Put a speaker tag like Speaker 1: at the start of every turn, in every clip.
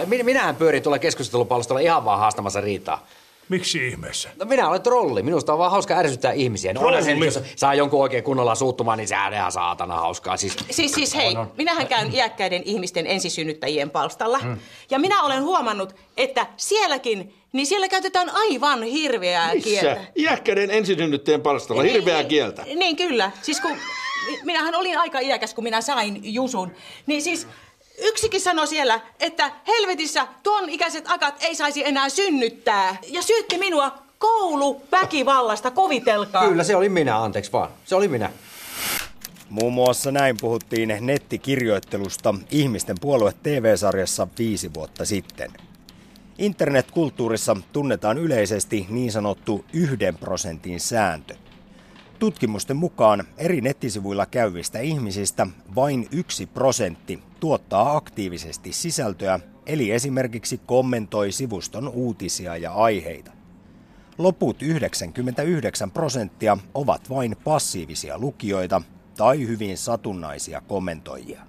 Speaker 1: Ai, minähän pyörin tuolla keskustelupalstolla ihan vaan haastamassa riitaa.
Speaker 2: Miksi ihmeessä?
Speaker 1: No minä olen trolli. Minusta on vaan hauska ärsyttää ihmisiä. No onhan se, nyt, jos saa jonkun oikein kunnolla suuttumaan, niin sehän on ihan saatana hauskaa. Siis,
Speaker 3: Siis, siis hei,
Speaker 1: on, on.
Speaker 3: minähän käyn iäkkäiden ihmisten ensisynnyttäjien palstalla. Mm. Ja minä olen huomannut, että sielläkin, niin siellä käytetään aivan hirveää
Speaker 4: Missä?
Speaker 3: kieltä.
Speaker 4: Iäkkäiden ensisynnytteen palstalla, hirveää kieltä.
Speaker 3: Niin, niin kyllä. Siis kun mi- minähän olin aika iäkäs, kun minä sain Jusun. Niin siis yksikin sanoi siellä, että helvetissä tuon ikäiset akat ei saisi enää synnyttää. Ja syytti minua kouluväkivallasta, kovitelkaa.
Speaker 1: Kyllä, se oli minä, anteeksi vaan. Se oli minä.
Speaker 5: Muun muassa näin puhuttiin nettikirjoittelusta Ihmisten puolue TV-sarjassa viisi vuotta sitten. Internetkulttuurissa tunnetaan yleisesti niin sanottu yhden prosentin sääntö. Tutkimusten mukaan eri nettisivuilla käyvistä ihmisistä vain yksi prosentti tuottaa aktiivisesti sisältöä, eli esimerkiksi kommentoi sivuston uutisia ja aiheita. Loput 99 prosenttia ovat vain passiivisia lukijoita tai hyvin satunnaisia kommentoijia.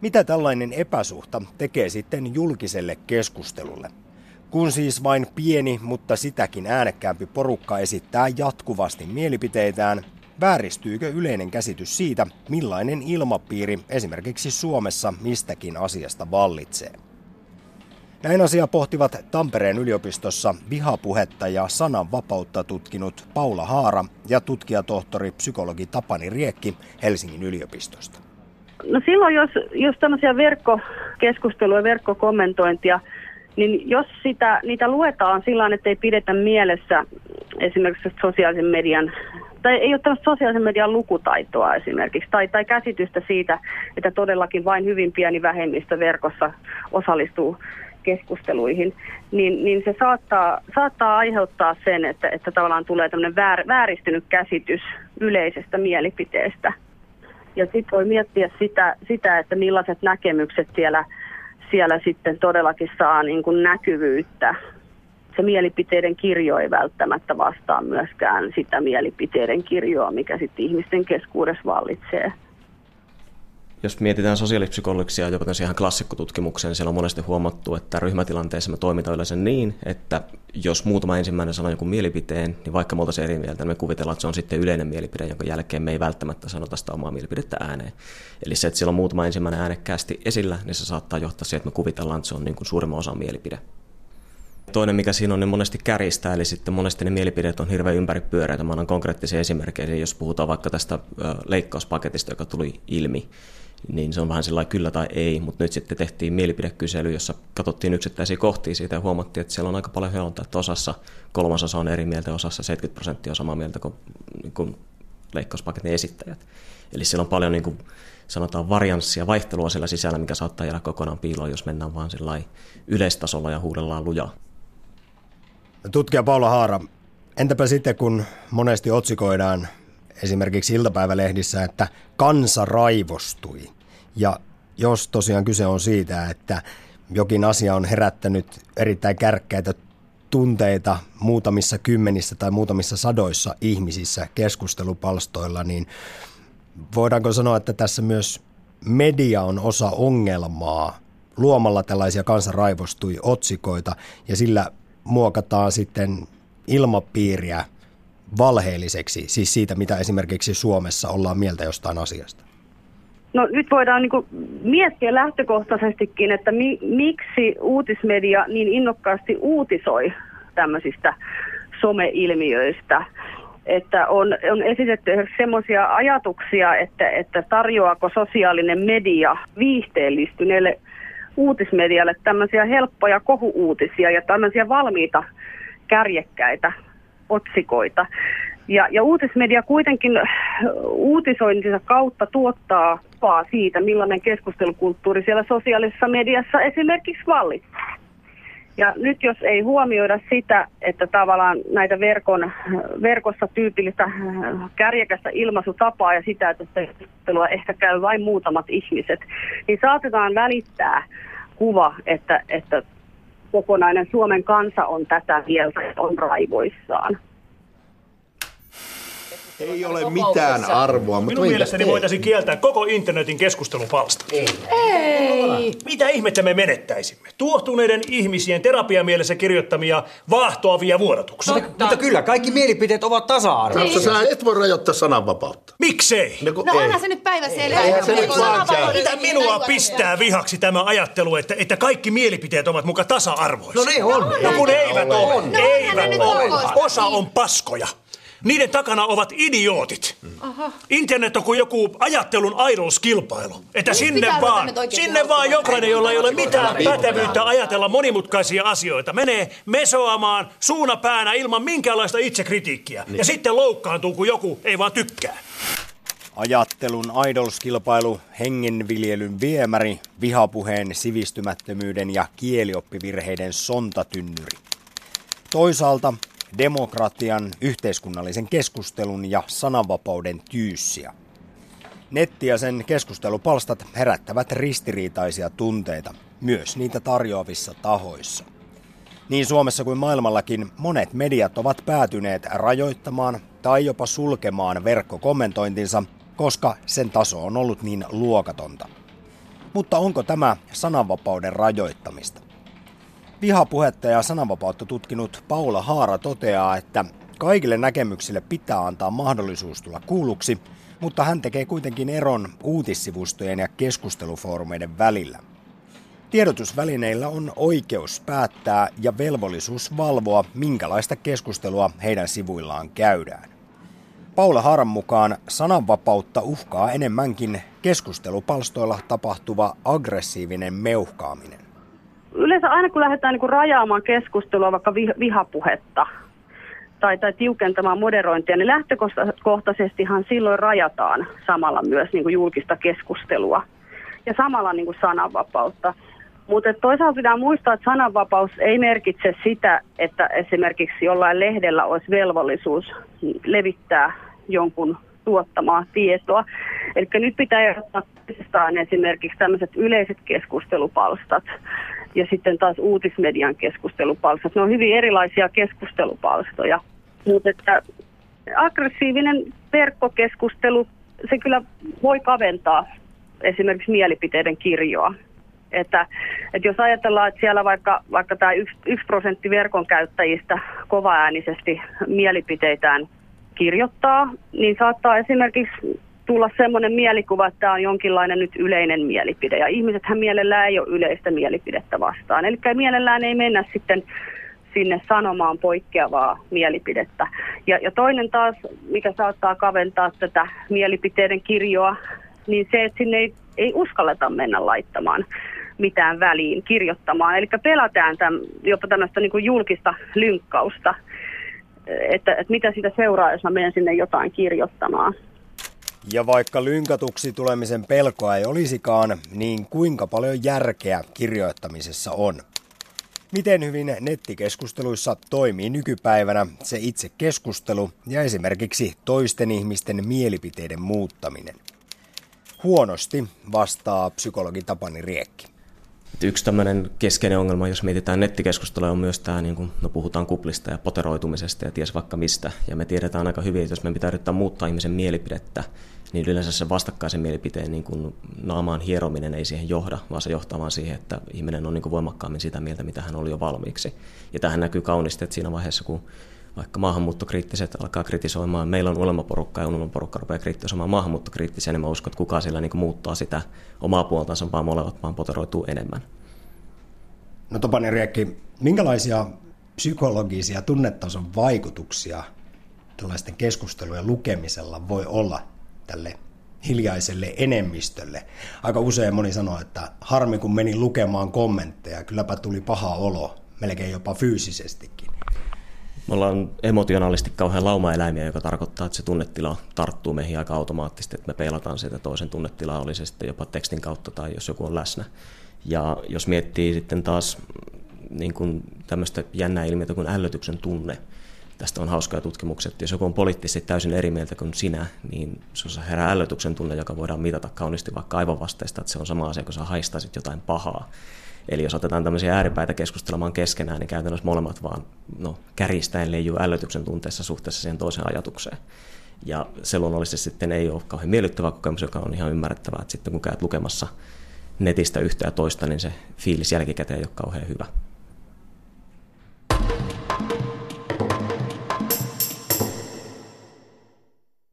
Speaker 5: Mitä tällainen epäsuhta tekee sitten julkiselle keskustelulle? Kun siis vain pieni, mutta sitäkin äänekkäämpi porukka esittää jatkuvasti mielipiteitään, vääristyykö yleinen käsitys siitä, millainen ilmapiiri esimerkiksi Suomessa mistäkin asiasta vallitsee? Näin asia pohtivat Tampereen yliopistossa vihapuhetta ja sananvapautta tutkinut Paula Haara ja tutkijatohtori psykologi Tapani Riekki Helsingin yliopistosta.
Speaker 6: No silloin, jos, jos tämmöisiä verkkokeskusteluja, verkkokommentointia, niin jos sitä, niitä luetaan sillä että ei pidetä mielessä esimerkiksi sosiaalisen median, tai ei ole tämmöistä sosiaalisen median lukutaitoa esimerkiksi, tai, tai käsitystä siitä, että todellakin vain hyvin pieni vähemmistö verkossa osallistuu keskusteluihin, niin, niin se saattaa, saattaa aiheuttaa sen, että, että tavallaan tulee tämmöinen väär, vääristynyt käsitys yleisestä mielipiteestä. Ja sitten voi miettiä sitä, sitä, että millaiset näkemykset siellä, siellä sitten todellakin saa niin kuin näkyvyyttä. Se mielipiteiden kirjo ei välttämättä vastaa myöskään sitä mielipiteiden kirjoa, mikä sitten ihmisten keskuudessa vallitsee
Speaker 7: jos mietitään sosiaalipsykologisia, joka ihan klassikkotutkimuksen, niin siellä on monesti huomattu, että ryhmätilanteessa me toimitaan yleensä niin, että jos muutama ensimmäinen sanoo jonkun mielipiteen, niin vaikka me oltaisiin eri mieltä, niin me kuvitellaan, että se on sitten yleinen mielipide, jonka jälkeen me ei välttämättä sanota sitä omaa mielipidettä ääneen. Eli se, että siellä on muutama ensimmäinen äänekkäästi esillä, niin se saattaa johtaa siihen, että me kuvitellaan, että se on niin kuin suurimman osan mielipide. Toinen, mikä siinä on, niin monesti käristää, eli sitten monesti ne mielipideet on hirveän ympäripyöreitä. Mä annan konkreettisia esimerkkejä, jos puhutaan vaikka tästä leikkauspaketista, joka tuli ilmi, niin se on vähän sellainen kyllä tai ei, mutta nyt sitten tehtiin mielipidekysely, jossa katsottiin yksittäisiä kohtia siitä ja huomattiin, että siellä on aika paljon heilontaa, että osassa kolmasosa on eri mieltä, osassa 70 prosenttia on samaa mieltä kuin, niin kuin leikkauspaketin esittäjät. Eli siellä on paljon niin kuin, sanotaan varianssia, vaihtelua siellä sisällä, mikä saattaa jäädä kokonaan piiloon, jos mennään vaan yleistasolla ja huudellaan lujaa.
Speaker 5: Tutkija Paula Haara, entäpä sitten kun monesti otsikoidaan esimerkiksi iltapäivälehdissä, että kansa raivostui. Ja jos tosiaan kyse on siitä, että jokin asia on herättänyt erittäin kärkkäitä tunteita muutamissa kymmenissä tai muutamissa sadoissa ihmisissä keskustelupalstoilla, niin voidaanko sanoa, että tässä myös media on osa ongelmaa luomalla tällaisia kansaraivostui otsikoita ja sillä muokataan sitten ilmapiiriä valheelliseksi, siis siitä, mitä esimerkiksi Suomessa ollaan mieltä jostain asiasta?
Speaker 6: No nyt voidaan niin miettiä lähtökohtaisestikin, että mi- miksi uutismedia niin innokkaasti uutisoi tämmöisistä someilmiöistä. Että on, on esitetty semmoisia ajatuksia, että, että tarjoaako sosiaalinen media viihteellistyneelle uutismedialle tämmöisiä helppoja kohuuutisia ja tämmöisiä valmiita kärjekkäitä otsikoita. Ja, ja uutismedia kuitenkin uutisointinsa kautta tuottaa kuvaa siitä, millainen keskustelukulttuuri siellä sosiaalisessa mediassa esimerkiksi vallitsee. Ja nyt jos ei huomioida sitä, että tavallaan näitä verkon, verkossa tyypillistä kärjekästä ilmaisutapaa ja sitä, että keskustelua ehkä käy vain muutamat ihmiset, niin saatetaan välittää kuva, että, että kokonainen Suomen kansa on tätä mieltä, on raivoissaan
Speaker 4: Ei ole mitään arvoa.
Speaker 2: Minun mielestäni voitaisiin kieltää koko internetin keskustelupalsta. Ei. Ei. Mitä ihmettä me menettäisimme? Tuohtuneiden ihmisien terapiamielessä kirjoittamia vaahtoavia vuorotuksia.
Speaker 1: Mutta, mutta kyllä, kaikki mielipiteet ovat tasa-arvoisia.
Speaker 4: Sä et voi rajoittaa sananvapautta.
Speaker 2: Miksei?
Speaker 4: No,
Speaker 8: No
Speaker 4: ei.
Speaker 8: onhan se nyt päivä selvä.
Speaker 2: Mitä minua pistää vihaksi tämä ajattelu, että, että kaikki mielipiteet ovat muka tasa-arvoisia?
Speaker 1: No ne on.
Speaker 2: No kun eivät ole.
Speaker 1: On.
Speaker 8: No
Speaker 2: Eivät
Speaker 8: ne nyt
Speaker 2: ole. Osa on paskoja. Niiden takana ovat idiootit. Internet on kuin joku ajattelun idols-kilpailu. Että sinne
Speaker 8: pitää ruveta
Speaker 2: vaan,
Speaker 8: nyt oikein
Speaker 2: sinne vaan jokainen, jolla ei ole mitään pätevyyttä ajatella monimutkaisia asioita, menee mesoamaan suuna päänä ilman minkäänlaista itsekritiikkiä. Ja sitten loukkaantuu, kun joku ei vaan tykkää.
Speaker 5: Ajattelun idolskilpailu, hengenviljelyn viemäri, vihapuheen, sivistymättömyyden ja kielioppivirheiden sontatynnyri. Toisaalta demokratian, yhteiskunnallisen keskustelun ja sananvapauden tyyssiä. Netti ja sen keskustelupalstat herättävät ristiriitaisia tunteita, myös niitä tarjoavissa tahoissa. Niin Suomessa kuin maailmallakin monet mediat ovat päätyneet rajoittamaan tai jopa sulkemaan verkkokommentointinsa, koska sen taso on ollut niin luokatonta. Mutta onko tämä sananvapauden rajoittamista? Vihapuhetta ja sananvapautta tutkinut Paula Haara toteaa, että kaikille näkemyksille pitää antaa mahdollisuus tulla kuulluksi, mutta hän tekee kuitenkin eron uutissivustojen ja keskustelufoorumeiden välillä. Tiedotusvälineillä on oikeus päättää ja velvollisuus valvoa, minkälaista keskustelua heidän sivuillaan käydään. Paula Haaran mukaan sananvapautta uhkaa enemmänkin keskustelupalstoilla tapahtuva aggressiivinen meuhkaaminen.
Speaker 6: Yleensä aina kun lähdetään niin kuin rajaamaan keskustelua, vaikka vi- vihapuhetta tai, tai tiukentamaan moderointia, niin lähtökohtaisestihan silloin rajataan samalla myös niin kuin julkista keskustelua ja samalla niin kuin sananvapautta. Mutta toisaalta pitää muistaa, että sananvapaus ei merkitse sitä, että esimerkiksi jollain lehdellä olisi velvollisuus levittää jonkun tuottamaa tietoa. Eli nyt pitää toisistaan esimerkiksi tämmöiset yleiset keskustelupalstat ja sitten taas uutismedian keskustelupalstat. Ne on hyvin erilaisia keskustelupalstoja. Mutta että aggressiivinen verkkokeskustelu, se kyllä voi kaventaa esimerkiksi mielipiteiden kirjoa. Että, että jos ajatellaan, että siellä vaikka, vaikka tämä yksi, prosentti verkon käyttäjistä kovaäänisesti mielipiteitään kirjoittaa, niin saattaa esimerkiksi tulla semmoinen mielikuva, että tämä on jonkinlainen nyt yleinen mielipide. Ja ihmisethän mielellään ei ole yleistä mielipidettä vastaan. Eli mielellään ei mennä sitten sinne sanomaan poikkeavaa mielipidettä. Ja, ja toinen taas, mikä saattaa kaventaa tätä mielipiteiden kirjoa, niin se, että sinne ei, ei uskalleta mennä laittamaan mitään väliin, kirjoittamaan. Eli pelätään täm, jopa tämmöistä niin julkista lynkkausta, että, että mitä siitä seuraa, jos mä menen sinne jotain kirjoittamaan.
Speaker 5: Ja vaikka lynkatuksi tulemisen pelkoa ei olisikaan, niin kuinka paljon järkeä kirjoittamisessa on? Miten hyvin nettikeskusteluissa toimii nykypäivänä se itse keskustelu ja esimerkiksi toisten ihmisten mielipiteiden muuttaminen? Huonosti vastaa psykologi Tapani Riekki.
Speaker 7: Yksi tämmöinen keskeinen ongelma, jos mietitään nettikeskustelua, on myös tämä, niin kun, no puhutaan kuplista ja poteroitumisesta ja ties vaikka mistä. Ja me tiedetään aika hyvin, että jos me pitää yrittää muuttaa ihmisen mielipidettä, niin yleensä se vastakkaisen mielipiteen niin kun naamaan hierominen ei siihen johda, vaan se johtaa vaan siihen, että ihminen on niin voimakkaammin sitä mieltä, mitä hän oli jo valmiiksi. Ja tähän näkyy kaunisti, että siinä vaiheessa, kun vaikka maahanmuuttokriittiset alkaa kritisoimaan, meillä on unelmaporukka ja unelmaporukka rupeaa kritisoimaan maahanmuuttokriittisiä, niin mä uskon, että kukaan siellä niin muuttaa sitä omaa puoltansa, vaan molemmat vaan poteroituu enemmän.
Speaker 5: No Topani Riekki, minkälaisia psykologisia tunnetason vaikutuksia tällaisten keskustelujen lukemisella voi olla tälle hiljaiselle enemmistölle? Aika usein moni sanoo, että harmi kun meni lukemaan kommentteja, kylläpä tuli paha olo, melkein jopa fyysisestikin.
Speaker 7: Me ollaan emotionaalisesti kauhean laumaeläimiä, joka tarkoittaa, että se tunnetila tarttuu meihin aika automaattisesti, että me peilataan sitä toisen tunnetilaa, oli se sitten jopa tekstin kautta tai jos joku on läsnä. Ja jos miettii sitten taas niin kuin tämmöistä jännää ilmiötä kuin ällötyksen tunne, tästä on hauskoja että jos joku on poliittisesti täysin eri mieltä kuin sinä, niin se herää ällötyksen tunne, joka voidaan mitata kauniisti vaikka aivan vasteista, että se on sama asia, kun sä haistaisit jotain pahaa. Eli jos otetaan tämmöisiä ääripäitä keskustelemaan keskenään, niin käytännössä molemmat vaan no, käristäen leijuu ällötyksen tunteessa suhteessa siihen toiseen ajatukseen. Ja se luonnollisesti sitten ei ole kauhean miellyttävä kokemus, joka on ihan ymmärrettävää, että sitten kun käyt lukemassa netistä yhtä ja toista, niin se fiilis jälkikäteen ei ole kauhean hyvä.